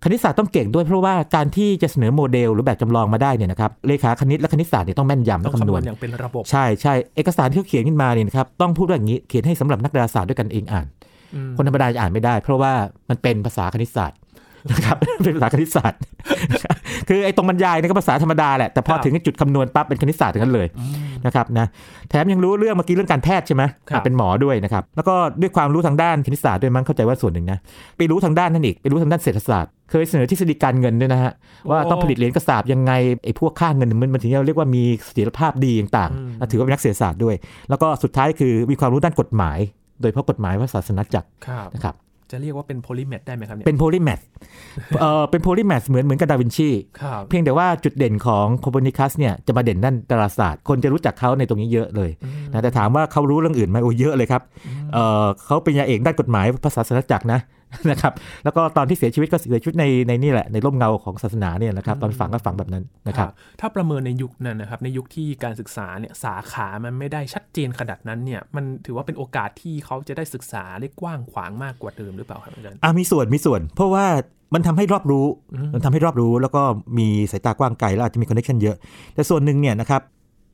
คณิตศาสตร์ต้องเก่งด้วยเพราะว่าการที่จะเสนอโมเดลหรือแบบจำลองมาได้เนี่ยนะครับเลขาคณิตและคณิตศาสตร์เนี่ยต้องแม่นยำต้และองคำคำนนววณณอย่างเป็นระบบใช่ใช่เอกสารที่เขาเขียนขึ้นมาเนี่ยนะครับต้องพูดว่าอย่างนี้เขียนให้สำหรับนักดาราศาสตร์ด้วยกันเองอ่าน คนธรรมดาจะอ่านไม่ได้ เพราะว่ามันเป็นภาษาคณิตศาสตร์ นะครับเป็นภาษาคณิตศาสตร์ คือไอ้ตรงบรรยายเนี่ยก็ภาษาธรรมดาแหละ แต่พอครับถึงจุดคำนวณปั๊บเป็นคณิตศาสตร์ทั้งนั้นเลยนะครับนะแถมยังรู้เรื่องเมื่อกี้เรื่องการแพทย์ใช่ไหมครับอะเป็นหมอด้วยนะครับ แล้วก็ด้วยความรู้ทางด้านคณิตศาสตร์ด้วยมั้งเข้าใจว่าส่วนหนึ่งนะไปรู้ทางด้านนั่นอีกไปรู้ทางด้านเศรษฐศาสตร์เคยเสนอทฤษฎีการเงินด้วยนะฮะว่าต้องผลิตเหรียญกระสาบยังไงไอ้พวกค่าเงินมันมันถึงจะเรียกว่ามีเสถียรภาพดีต่างๆอะถือว่าเป็นนักเศรษฐศาสตร์ด้วย แล้วก็สุดท้ายคือมีความรู้ด้านกฎหมาย โดยเฉพาะกฎหมายว่าศาสนาจักรครับนะครับ จะเรียกว่าเป็น polymath ได้ไหมครับเนี่ยเป็น poly math เออเป็น polymath เหมือนเหมือนกับดาวินชีครับเพียงแต่ว่าจุดเด่นของโคเปนิคัสเนี่ยจะมาเด่นด้านดาราศาสตร์ คนจะรู้จักเขาในตรงนี้เยอะเลยนะแต่ถามว่าเขารู้เรื่องอื่นไหมโอ้เยอะเลยครับเออเขาเป็นปริญญาเอกด้านกฎหมายภาษาศาสนาจักรนะ นะครับแล้วก็ตอนที่เสียชีวิตก็เสียชีวิตในในนี่แหละในร่มเงาของศาสนาเนี่ยนะครับตอนฝังก็ฝังแบบนั้นนะครับถ้าประเมินในยุคนั้นนะครับในยุคที่การศึกษาเนี่ยสาขามันไม่ได้ชัดเจนขนาดนั้นเนี่ยมันถือว่าเป็นโอกาสที่เขาจะได้ศึกษาได้กว้างขวางมากกว่าเดิมหรือเปล่าครับอาจารย์อะมีส่วนมีส่วน เพราะว่ามันทำให้รอบรู้มันทำให้รอบรู้แล้วก็มีสายตากว้างไกลแล้วอาจจะมีคอนเนคชันเยอะ แต่ส่วนหนึ่งเนี่ยนะครับ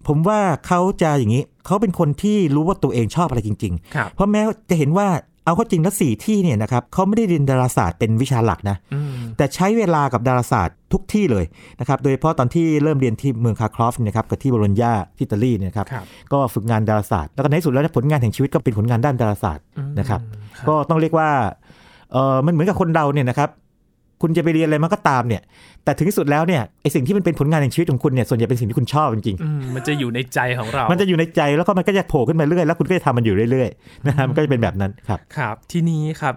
ผมว่าเขาจะอย่างนี้ เขาเป็นคนที่รู้ว่าตัวเองชอบอะไรจริงครับๆเพราะแม้จะเห็นว่า เอาเข้าจริงแล้วสี่ที่เนี่ยนะครับเขาไม่ได้เรียนดาราศาสตร์เป็นวิชาหลักนะอืมแต่ใช้เวลากับดาราศาสตร์ทุกที่เลยนะครับโดยเฉพาะตอนที่เริ่มเรียนที่เมืองคาครอฟเนี่ยนะครับกับที่โบโลญญาที่อิตาลีเนี่ยนะครับครับก็ฝึกงานดาราศาสตร์แล้วก็ในที่สุดแล้วผลงานแห่งชีวิตก็เป็นผลงานด้านดาราศาสตร์นะครับก็ต้องเรียกว่าเออมันเหมือนกับคนเราเนี่ยนะครับ คุณจะไปเรียนอะไรมาก็ตามเนี่ย แต่ถึงที่สุดแล้วเนี่ยไอสิ่งที่มันเป็นผลงานในชีวิตของคุณเนี่ยส่วนใหญ่เป็นสิ่งที่คุณชอบจริงอืมมันจะอยู่ในใจของเราๆมันจะอยู่ในใจแล้วก็มันก็จะโผล่ขึ้นมาเรื่อยแล้วคุณก็จะทำมันอยู่เรื่อยๆนะฮะมันก็จะเป็นแบบนั้นครับครับ ทีนี้ครับ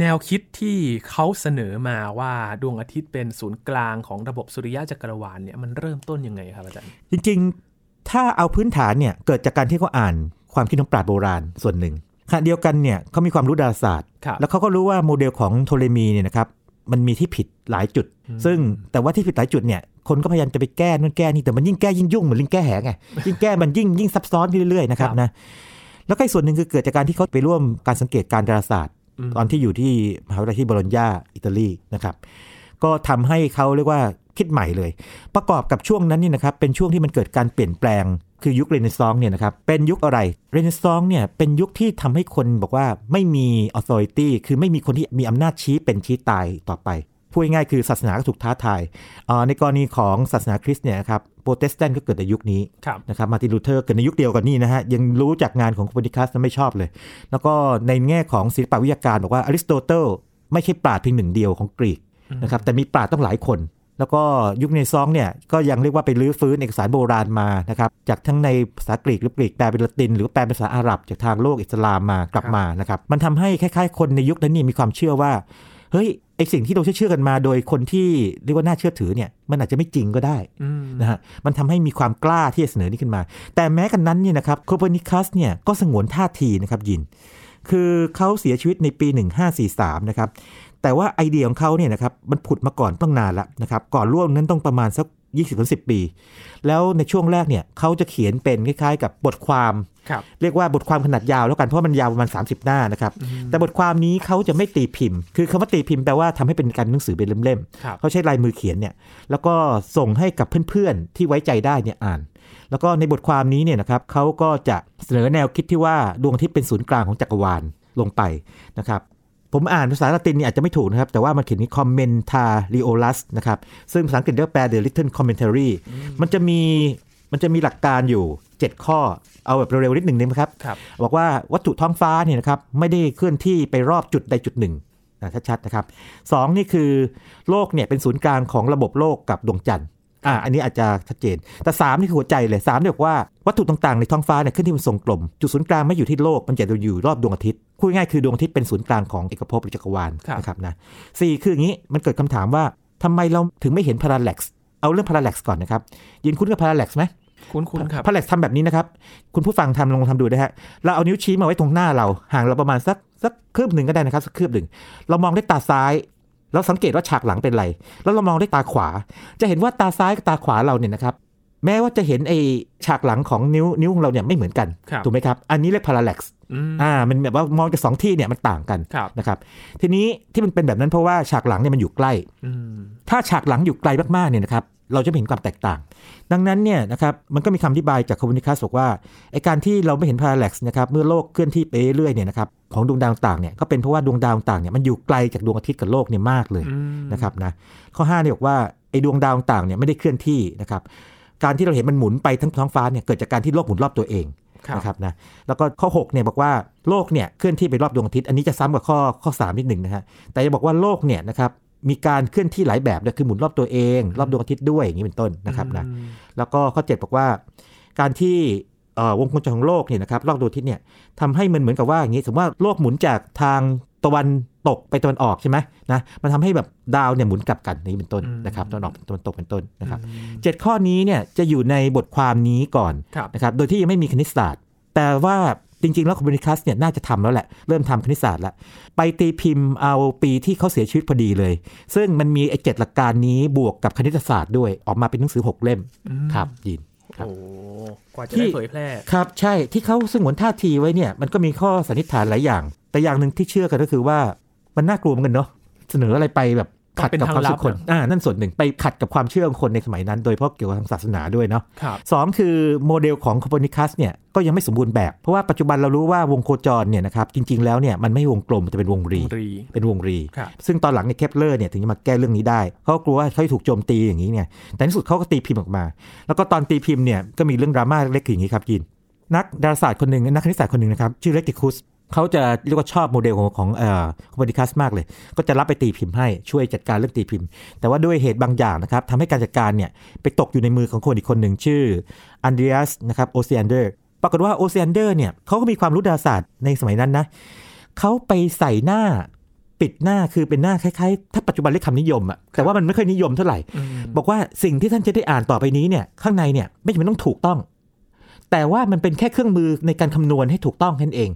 แนวคิดที่เขาเสนอมาว่าดวงอาทิตย์เป็นศูนย์กลางของระบบสุริยะจักรวาลเนี่ยมันเริ่มต้นยังไงครับอาจารย์จริง ๆ ถ้าเอาพื้นฐานเนี่ยเกิดจากการที่เขาอ่านความคิดของปราชญ์โบราณส่วนหนึ่งขณะเดียวกันเนี่ยเขามีความรู้ดาราศาสตร์ครับแล้วเขาก็รู้ว่าโมเดลของโทเลมีเนี่ยนะครับ มันมีที่ผิดหลายจุด ซึ่งแต่ว่าที่ผิดหลายจุดเนี่ยคนก็พยายามจะไปแก้นู่นแก้นี่แต่มันยิ่งแก้ยิ่งยุ่งเหมือนลิงแก้แหไงยิ่งแก้มันยิ่งยิ่งซับซ้อนขึ้นเรื่อยๆนะครับนะแล้วก็อีกส่วนหนึ่งคือเกิดจากการที่เขาไปร่วมการสังเกตการดาราศาสตร์มตอนที่อยู่ที่มหาวิทยาลัยที่โบโลญญาอิตาลีนะครับ ก็ทำให้เขาเรียกว่า คิดใหม่เลย ประกอบกับช่วงนั้นนี่นะครับเป็นช่วงที่มันเกิดการเปลี่ยนแปลง คือยุคเรเนซองส์เนี่ยนะครับเป็นยุคอะไรเรเนซองส์เนี่ยเป็นยุคที่ทำให้คนบอกว่าไม่มี authority คือไม่มีคนที่มีอำนาจชี้เป็นชี้ตายต่อไปพูดง่ายๆคือศาสนาก็ถูกท้าทายเอ่อในกรณีของศาสนาคริสต์เนี่ยนะครับโปรเตสแตนต์ก็เกิดในยุคนี้ครับนะครับมาร์ตินลูเทอร์เกิดในยุคเดียวกันนี่นะฮะ ยังรู้จักงานของโคเปนิคัสไม่ชอบเลย แล้วก็ในแง่ของศิลปวิทยาการบอกว่าอริสโตเติลไม่ใช่ปราชญ์เพียงหนึ่งเดียวของกรีกนะครับแต่มีปราชญ์ตั้งหลายคน แล้วก็ยุคเรเนซองส์เนี่ยก็ยังเรียกว่าไปรื้อฟื้นเอกสารโบราณมานะครับจากทั้งในภาษากรีกหรือกรีกแปลเป็นละติน หรือว่าแปลเป็นภาษาอาหรับจากทางโลกอิสลามมากลับมานะครับมันทำให้คล้ายๆ คนในยุคนั้นนี่มีความเชื่อว่าเฮ้ยไอสิ่งที่เราเชื่อๆกันมาโดยคนที่เรียกว่าน่าเชื่อถือเนี่ยมันอาจจะไม่จริงก็ได้อืมนะฮะมันทำให้มีความกล้าที่จะเสนอนี้ขึ้นมา แต่แม้กันนั้นเนี่ยนะครับโคเปนิคัสเนี่ยก็สงวนท่าทีนะครับยิน คือเขาเสียชีวิตในปี 1543 นะครับ แต่ว่าไอเดียของเขาเนี่ยนะครับมันผุดมาก่อนต้องนานแล้วนะครับก่อนร่วมนั้นต้องประมาณสัก 20-10 ปี แล้วในช่วงแรกเนี่ยเขาจะเขียนเป็นคล้ายๆ กับบทความครับเรียกว่าบทความขนาดยาวแล้วกันเพราะมันยาวประมาณ 30 หน้านะครับแต่บทความนี้เขาจะไม่ตีพิมพ์ คือคำว่าตีพิมพ์แปลว่าทำให้เป็นการหนังสือเป็นเล่มๆครับเขาใช้ลายมือเขียนเนี่ยแล้วก็ส่งให้กับเพื่อนๆที่ไว้ใจได้เนี่ยอ่าน แล้วก็ในบทความนี้เนี่ยนะครับเขาก็จะเสนอแนวคิดที่ว่าดวงอาทิตย์เป็นศูนย์กลางของจักรวาลลงไปนะครับ ผมอ่านภาษาละตินเนี่ยอาจจะไม่ถูกนะครับ แต่ว่ามันเขียนนี้ commentariolus นะครับ ซึ่งภาษาอังกฤษเรียกว่าแปล the little commentary มันจะมีมันจะมีหลักการอยู่ 7 ข้อเอาแบบเร็วๆนิดหนึ่งได้ไหมครับครับบอกว่าวัตถุท้องฟ้าเนี่ยนะครับไม่ได้เคลื่อนที่ไปรอบจุดใดจุดหนึ่งอะชัดๆนะครับสองนี่คือโลกเนี่ยเป็นศูนย์กลางของระบบโลกกับดวงจันทร์อะอันนี้อาจจะชัดเจน แต่สามนี่คือหัวใจเลยสามเนี่ยบอกว่าวัตถุต่างๆในท้องฟ้าเนี่ยเคลื่อนที่เป็นทรงกลม จุดศูนย์กลางไม่อยู่ที่โลกมันจะอยู่รอบดวงอาทิตย์ พูดง่ายๆคือดวงอาทิตย์เป็นศูนย์กลางของเอกภพหรือจักรวาลครับนะครับนะสี่คืออย่างนี้มันเกิดคำถามว่าทำไมเราถึงไม่เห็นพาราแล็กซ์เอาเรื่องพาราแล็กซ์ก่อนนะครับยินคุ้นกับพาราแล็กซ์ไหมคุ้นๆครับพาราแล็กซ์ทำแบบนี้นะครับคุณผู้ฟังทำลองทำดูนะฮะเราเอานิ้วชี้มาไว้ตรงหน้าเราห่างเราประมาณสักสักคืบหนึ่งก็ได้นะครับสักคืบหนึ่งเรามองด้วยตาซ้ายเราสังเกตว่าฉากหลังเป็นไร แล้วเรามองด้วยตาขวา จะเห็นว่าตาซ้ายกับตาขวาเราเนี่ยนะครับ แม้ว่าจะเห็นไอฉากหลังของนิ้วนิ้วของเราเนี่ยไม่เหมือนกันครับถูกไหมครับ อันนี้เรียกพาราแล็กซ์ อืมอ่ามันแบบว่ามองจากสองที่เนี่ยมันต่างกันครับนะครับทีนี้ที่มันเป็นแบบนั้นเพราะว่าฉากหลังเนี่ยมันอยู่ใกล้อืมถ้าฉากหลังอยู่ไกลมากๆเนี่ยนะครับเราจะไม่เห็นความแตกต่าง ดังนั้นเนี่ยนะครับมันก็มีคำอธิบายจากคอมมูนิคัสบอกว่าไอการที่เราไม่เห็นพาราแล็กซ์นะครับเมื่อโลกเคลื่อนที่ไปเรื่อยๆเนี่ยนะครับของดวงดาวต่างๆเนี่ยก็เป็นเพราะว่าดวงดาวต่างๆเนี่ยมันอยู่ไกลจากดวงอาทิตย์กับโลกเนี่ยมากเลยอืมนะครับนะข้อ5เนี่ยบอกว่าไอดวงดาวต่างๆเนี่ยไม่ได้เคลื่อนที่นะครับการที่เราเห็นมันหมุนไปทั้งท้องฟ้าเนี่ยเกิดจากการที่โลกหมุนรอบตัวเองครับ นะครับนะแล้วก็ข้อ6เนี่ยบอกว่าโลกเนี่ยเคลื่อนที่ไปรอบดวงอาทิตย์อันนี้จะซ้ำกับข้อข้อ3นิดหนึ่งนะฮะแต่จะบอกว่าโลกเนี่ยนะครับมีการเคลื่อนที่หลายแบบด้วยคือหมุนรอบตัวเอง รอบดวงอาทิตย์ด้วยอย่างนี้เป็นต้นนะครับนะอืมแล้วก็ข้อ 7 บอกว่า การที่เอ่อวงโคจรของโลกเนี่ยนะครับรอบดวงอาทิตย์เนี่ยทำให้มันเหมือนกับว่าอย่างนี้สมมติว่าโลกหมุนจากทาง ตะวันตกไปตะวันออกใช่ไหมนะมันทำให้แบบดาวเนี่ยหมุนกลับกันอย่างนี้เป็นต้นนะครับตะวันออกตะวันตกเป็นต้นนะครับเจ็ดข้อนี้เนี่ยจะอยู่ในบทความนี้ก่อนครับนะครับโดยที่ยังไม่มีคณิตศาสตร์ แต่ว่าจริง ๆ แล้วคอมมิวนิคัสเนี่ยน่าจะทำแล้วแหละ เริ่มทำคณิตศาสตร์แล้ว ไปตีพิมพ์เอาปีที่เขาเสียชีวิตพอดีเลย ซึ่งมันมีไอ้เจ็ดหลักการนี้บวกกับคณิตศาสตร์ด้วยออกมาเป็นหนังสือ 6 เล่มอืมครับยินครับ โอ้กว่าจะที่ได้เผยแพร่ครับใช่ที่เขาสงวนท่าทีไว้เนี่ยมันก็มีข้อสันนิษฐานหลายอย่าง แต่อย่างหนึ่งที่เชื่อกันก็คือว่ามันน่ากลัวเหมือนกันเนาะเสนออะไรไปแบบ ขัดกับความเชื่อคนอ่านั่นส่วนหนึ่งไปขัดกับความเชื่อของคนในสมัยนั้น โดยเฉพาะเกี่ยวกับทางศาสนาด้วยเนาะครับสองคือโมเดลของโคเปนิคัสเนี่ยก็ยังไม่สมบูรณ์แบบ เพราะว่าปัจจุบันเรารู้ว่าวงโคจรเนี่ยนะครับจริง ๆ แล้วเนี่ยมันไม่ใช่วงกลมมันจะเป็นวงรีรีเป็นวงรีครับซึ่งตอนหลังเนี่ยเคปเลอร์เนี่ยถึงจะมาแก้เรื่องนี้ได้เขาก็กลัวว่าเขาจะถูกโจมตีอย่างนี้ไงแต่ในที่สุดเขาก็ตีพิมพ์ออกมา แล้วก็ตอนตีพิมพ์เนี่ยก็มีเรื่องดราม่าเล็กๆอย่างนี้ครับมีนักดาราศาสตร์คนหนึ่งนักคณิตศาสตร์คนหนึ่งนะครับชื่อเรติคุส เขาจะเรียกว่าชอบโมเดลของของเอ่อโคเปนิคัสมากเลย ก็จะรับไปตีพิมพ์ให้ช่วยจัดการเรื่องตีพิมพ์ แต่ว่าด้วยเหตุบางอย่างนะครับทำให้การจัดการเนี่ยไปตกอยู่ในมือของคนอีกคนหนึ่งชื่ออันเดรียสนะครับโอเซียนเดอร์ปรากฏว่าโอเซียนเดอร์เนี่ยเขาก็มีความรู้ดาราศาสตร์ในสมัยนั้นนะเขาไปใส่หน้าปิดหน้าคือเป็นหน้าคล้ายๆ ถ้าปัจจุบันเรียกคำนิยมอะแต่ว่ามันไม่ค่อยนิยมเท่าไหร่ บอกว่าสิ่งที่ท่านจะได้อ่านต่อไปนี้เนี่ยข้างในเนี่ยไม่จำเป็นต้องถูกต้อง แต่ว่ามันเป็นแค่เครื่องมือในการคำนวณให้ถูกต้องแค่นั้นเอง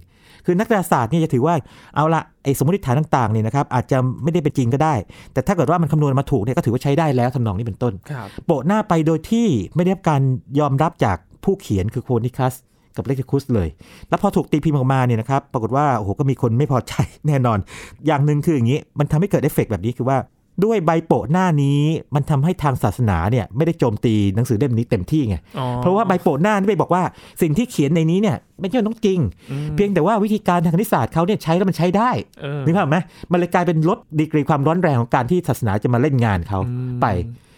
คือนักดาราศาสตร์เนี่ยจะถือว่าเอาละไอ้สมมติฐานต่างๆเนี่ยนะครับอาจจะไม่ได้เป็นจริงก็ได้ แต่ถ้าเกิดว่ามันคำนวณมาถูกเนี่ยก็ถือว่าใช้ได้แล้วทำนองนี้เป็นต้นครับโปะหน้าไปโดยที่ไม่ได้รับการยอมรับจากผู้เขียนคือโคเปอร์นิคัสกับเรติคุสเลย แล้วพอถูกตีพิมพ์ออกมาเนี่ยนะครับ ปรากฏว่า โอ้โห ก็มีคนไม่พอใจแน่นอน อย่างหนึ่งคืออย่างนี้ มันทำให้เกิดเอฟเฟกต์แบบนี้คือว่า ด้วยใบโปะหน้านี้มันทำให้ทางศาสนาเนี่ยไม่ได้โจมตีหนังสือเล่มนี้เต็มที่ไงอ๋อเพราะว่าใบโปะหน้านี่ไปบอกว่าสิ่งที่เขียนในนี้เนี่ยไม่ใช่ต้องจริงอืมเพียงแต่ว่าวิธีการทางคณิตศาสตร์เขาเนี่ยใช้แล้วมันใช้ได้เออนึกภาพไหมมันเลยกลายเป็นลดดีกรีความร้อนแรงของการที่ศาสนาจะมาเล่นงานเขาอืมไป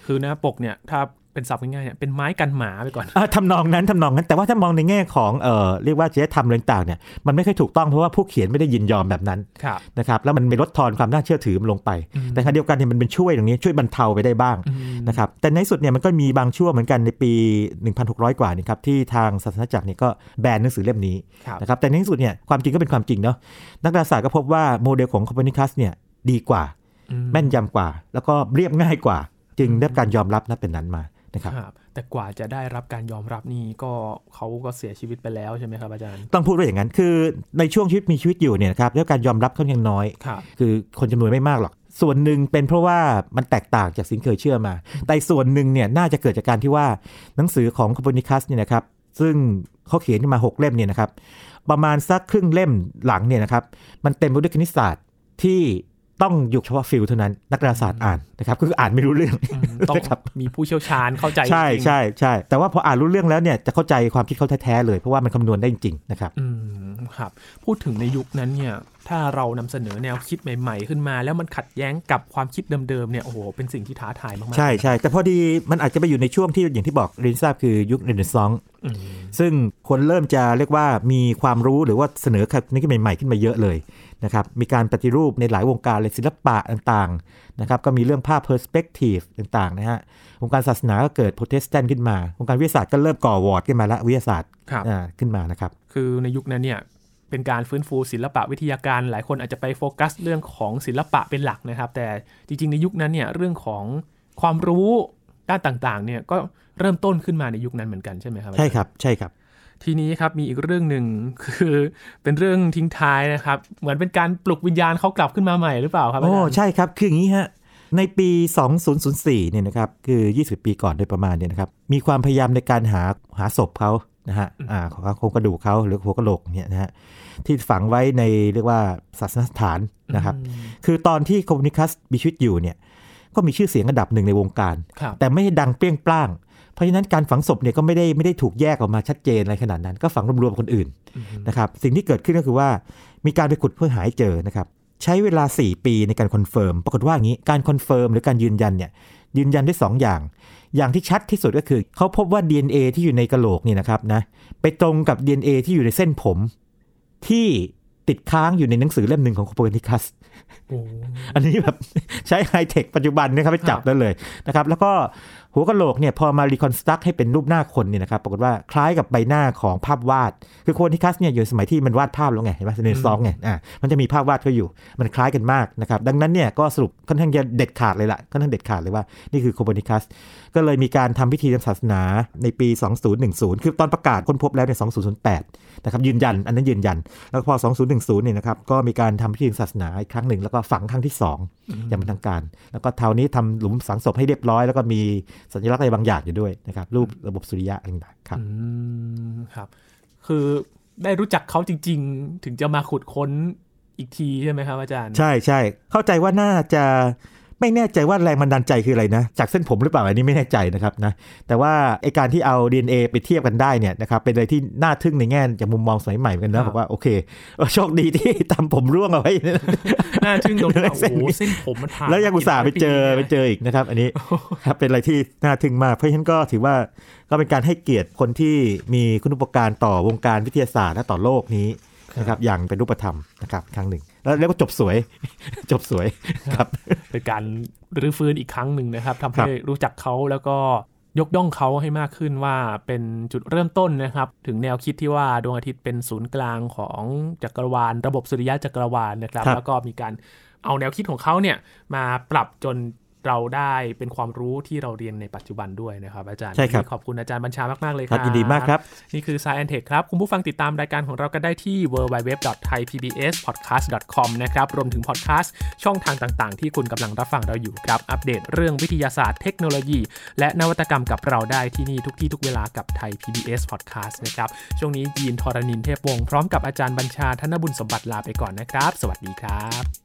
คือหน้าปกเนี่ยถ้า เป็นศัพท์ง่ายๆเนี่ยเป็นไม้กันหมาไปก่อนอะทำนองนั้นทำนองนั้นแต่ว่าถ้ามองในแง่ของเอ่อเรียกว่าจริยธรรมอะไรต่างๆเนี่ยมันไม่ค่อยถูกต้องเพราะว่าผู้เขียนไม่ได้ยินยอมแบบนั้นครับนะครับแล้วมันไม่ลดทอนความน่าเชื่อถือมันลงไปอืมแต่ขณะเดียวกันเนี่ยมันเป็นช่วยตรงนี้ช่วยบรรเทาไปได้บ้างอืมนะครับแต่ในที่สุดเนี่ยมันก็มีบางช่วงเหมือนกันในปี 1600 กว่านี่ครับที่ทางศาสนาจักรเนี่ยก็แบนหนังสือเล่มนี้ครับนะครับแต่ในที่สุดเนี่ยความจริงก็เป็นความจริงเนาะนักดาราศาสตร์ก็พบว่าโมเดลของคอปเปนิคัสเนี่ยดีกว่าอืแม่นยำกว่า แล้วก็เรียบง่ายกว่า จึงได้รับการยอมรับนับเป็นนั้นมา นะครับครับแต่กว่าจะได้รับการยอมรับนี่ก็เขาก็เสียชีวิตไปแล้วใช่ไหมครับอาจารย์ ต้องพูดว่าอย่างนั้นคือในช่วงชีวิตมีชีวิตอยู่เนี่ยนะครับได้รับการยอมรับค่อนข้างน้อยครับคือคนจำนวนไม่มากหรอกส่วนหนึ่งเป็นเพราะว่ามันแตกต่างจากสิ่งเคยเชื่อมา แต่อีกส่วนหนึ่งเนี่ยน่าจะเกิดจากการที่ว่าหนังสือของโคเปอร์นิคัสเนี่ยนะครับซึ่งเขาเขียนขึ้นมา 6 เล่มเนี่ยนะครับประมาณสักครึ่งเล่มหลังเนี่ยนะครับมันเต็มไปด้วยคณิตศาสตร์ที่ ต้องอยู่เฉพาะ field เท่านั้นนักดาราศาสตร์อ่านนะครับคืออ่านไม่รู้เรื่องอืมต้องนะครับมีผู้เชี่ยวชาญเข้าใจใช่จริงๆใช่ใช่แต่ว่าพออ่านรู้เรื่องแล้วเนี่ยจะเข้าใจความคิดเขาแท้ๆเลยเพราะว่ามันคำนวณได้จริงๆนะครับอืมครับ พูดถึงในยุคนั้นเนี่ย ถ้าเรานำเสนอแนวคิดใหม่ ๆ ขึ้นมา แล้วมันขัดแย้งกับความคิดเดิมๆเนี่ยโอ้โหเป็นสิ่งที่ท้าทายมากๆใช่ใช่แต่พอดีมันอาจจะไปอยู่ในช่วงที่อย่างที่บอกเรียนทราบคือยุคเรเนซองส์อืมซึ่งคนเริ่มจะเรียกว่ามีความรู้หรือว่าเสนอคำนี้ขึ้นใหม่ ๆ ขึ้นมาเยอะเลยนะครับมีการปฏิรูปในหลายวงการเลยศิลปะต่างๆนะครับก็มีเรื่องภาพ perspective ต่างๆนะฮะวงการศาสนาก็เกิดโปรเตสแตนต์ขึ้นมาวงการวิทยาศาสตร์ก็เริ่มก่อหวอดขึ้นมาแล้ววิทยาศาสตร์ครับอ่าขึ้นมานะครับคือในยุคนั้นเนี่ย เป็นการฟื้นฟูศิลปะวิทยาการ หลายคนอาจจะไปโฟกัสเรื่องของศิลปะเป็นหลักนะครับ แต่จริงๆ ในยุคนั้นเนี่ยเรื่องของความรู้ด้านต่างๆ เนี่ยก็เริ่มต้นขึ้นมาในยุคนั้นเหมือนกันใช่ไหมครับ ใช่ครับ ใช่ครับ ทีนี้ครับมีอีกเรื่องหนึ่งคือเป็นเรื่องทิ้งท้ายนะครับ เหมือนเป็นการปลุกวิญญาณเขากลับขึ้นมาใหม่หรือเปล่าครับอาโอ้จารย์ใช่ครับคืออย่างนี้ฮะในปี 2004 เนี่ยนะครับคือ 20 ปีก่อนโดยประมาณเนี่ยนะครับมีความพยายามในการหาหาศพเขา นะฮะอ่าของโครงกระดูกเขาหรือหัวกะโหลกเนี่ยนะฮะที่ฝังไว้ในเรียกว่าศาสนสถานนะครับอืมคือตอนที่โคเปอร์นิคัสมีชีวิตอยู่เนี่ย ก็มีชื่อเสียงระดับหนึ่งในวงการครับแต่ไม่ได้ดังเปรี้ยงปร้าง เพราะฉะนั้นการฝังศพเนี่ยก็ไม่ได้ไม่ได้ถูกแยกออกมาชัดเจนอะไรขนาดนั้น ก็ฝังรวมๆกับคนอื่นอืมนะครับ สิ่งที่เกิดขึ้นก็คือว่ามีการไปขุดเพื่อหาให้เจอนะครับ ใช้เวลา 4 ปีในการ confirm ปรากฏว่าอย่างนี้ การ confirm หรือการยืนยันเนี่ย ยืนยันได้2อย่าง อย่างที่ชัดที่สุดก็คือ เขาพบว่า DNA ที่อยู่ในกระโหลกเนี่ยนะครับนะไปตรงกับ DNA ที่อยู่ในเส้นผม ที่ติดค้างอยู่ในหนังสือเล่มหนึ่งของโคเปอร์นิคัสโอ้อันนี้แบบใช้ไฮเทคปัจจุบันนะครับไปจับได้เลยนะครับ แล้วก็ หัวกะโหลกเนี่ยพอมา reconstruct ให้เป็นรูปหน้าคนเนี่ยนะครับปรากฏว่าคล้ายกับใบหน้าของภาพวาด คือโคเปอร์นิคัสเนี่ยอยู่สมัยที่มันวาดภาพแล้วไงเห็นไหมในซองไงอ่ามันจะมีภาพวาดเขาอยู่มันคล้ายกันมากนะครับดังนั้นเนี่ยก็สรุปค่อนข้างจะเด็ดขาดเลยละค่อนข้างเด็ดขาดเลยว่านี่คือโคเปอร์นิคัสก็เลยมีการทำพิธีทางศาสนาในปี 2010 คือตอนประกาศค้นพบแล้วใน2008นะครับยืนยันอันนั้นยืนยัน แล้วพอ 2010เนี่ยนะครับก็มีการทำพิธีทางศาสนาอีกครั้งหนึ่งแล้วก็ฝังครั้งที่ 2 อย่างเป็นทางการ แล้วก็เท่านี้ทำหลุมฝังศพให้เรียบร้อยแล้วก็มีสัญลักษณ์อะไรบางอย่างอยู่ด้วยนะครับรูประบบสุริยะอะไรต่างๆครับอืมครับ คือได้รู้จักเขาจริง ๆ ถึงจะมาขุดค้นอีกทีใช่ไหมครับอาจารย์ ใช่ใช่เข้าใจว่าน่าจะ ไม่แน่ใจว่าแรงบันดาลใจคืออะไรนะ จากเส้นผมหรือเปล่าอันนี้ไม่แน่ใจนะครับนะแต่ว่าไอการที่เอา DNA ไปเทียบกันได้เนี่ยนะครับเป็นอะไรที่น่าทึ่งในแง่จากมุมมองสมัยใหม่เหมือนกันครันะบบอกว่าโอเคเออโชคดีที่ทำผมร่วงเอาไว้น่าทึ่งตรงที่ว่าเส้โอ้นโหเส้นผมมันผ่านแล้วยังอุตส่าห์ไปเจอกี่ร้ยไปปีเจออีกนะครับ อันนี้ครับเป็นอะไรที่น่าทึ่งมากเพราะฉะนั้นก็ถือว่าก็เป็นการให้เกียรติคนที่มีคุณอุปการต่อวงการวิทยาศาสตร์และต่อโลกนี้นะครับอย่างเป็นรูปธรรมนะครับครั้งหนึ่ง แล้วแล้วก็จบสวย จบสวยครับ เป็นการรื้อฟื้นอีกครั้งหนึ่งนะครับทำครัให้บรู้จักเขาแล้วก็ยกย่องเขาให้มากขึ้นว่าเป็นจุดเริ่มต้นนะครับ ถึงแนวคิดที่ว่าดวงอาทิตย์เป็นศูนย์กลางของจักรวาล ระบบสุริยะจักรวาลนะครับครับแล้วก็มีการเอาแนวคิดของเขาเนี่ยมาปรับจน เราได้เป็นความรู้ที่เราเรียนในปัจจุบันด้วยนะครับอาจารย์ใช่ครับวันนี้ขอบคุณอาจารย์บัญชามากๆเลยคครัรับบยินดีมากครับ นี่คือ Science Tech ครับ คุณผู้ฟังติดตามรายการของเรากันได้ที่ www.thaipbspodcast.com นะครับ รวมถึงพอดแคสต์ช่องทางต่างๆ ที่คุณกำลังรับฟังเราอยู่ครับ อัปเดตเรื่องวิทยาศาสตร์เทคโนโลยี และนวัตกรรมกับเราได้ที่นี่ทุกที่ทุกเวลากับไทย PBS Podcast นะครับช่วงนี้ยีนทรณินเทพวงศ์พร้อมกับอาจารย์บัญชาธนบุญสมบัติลาไปก่อนนะครับ สวัสดีครับ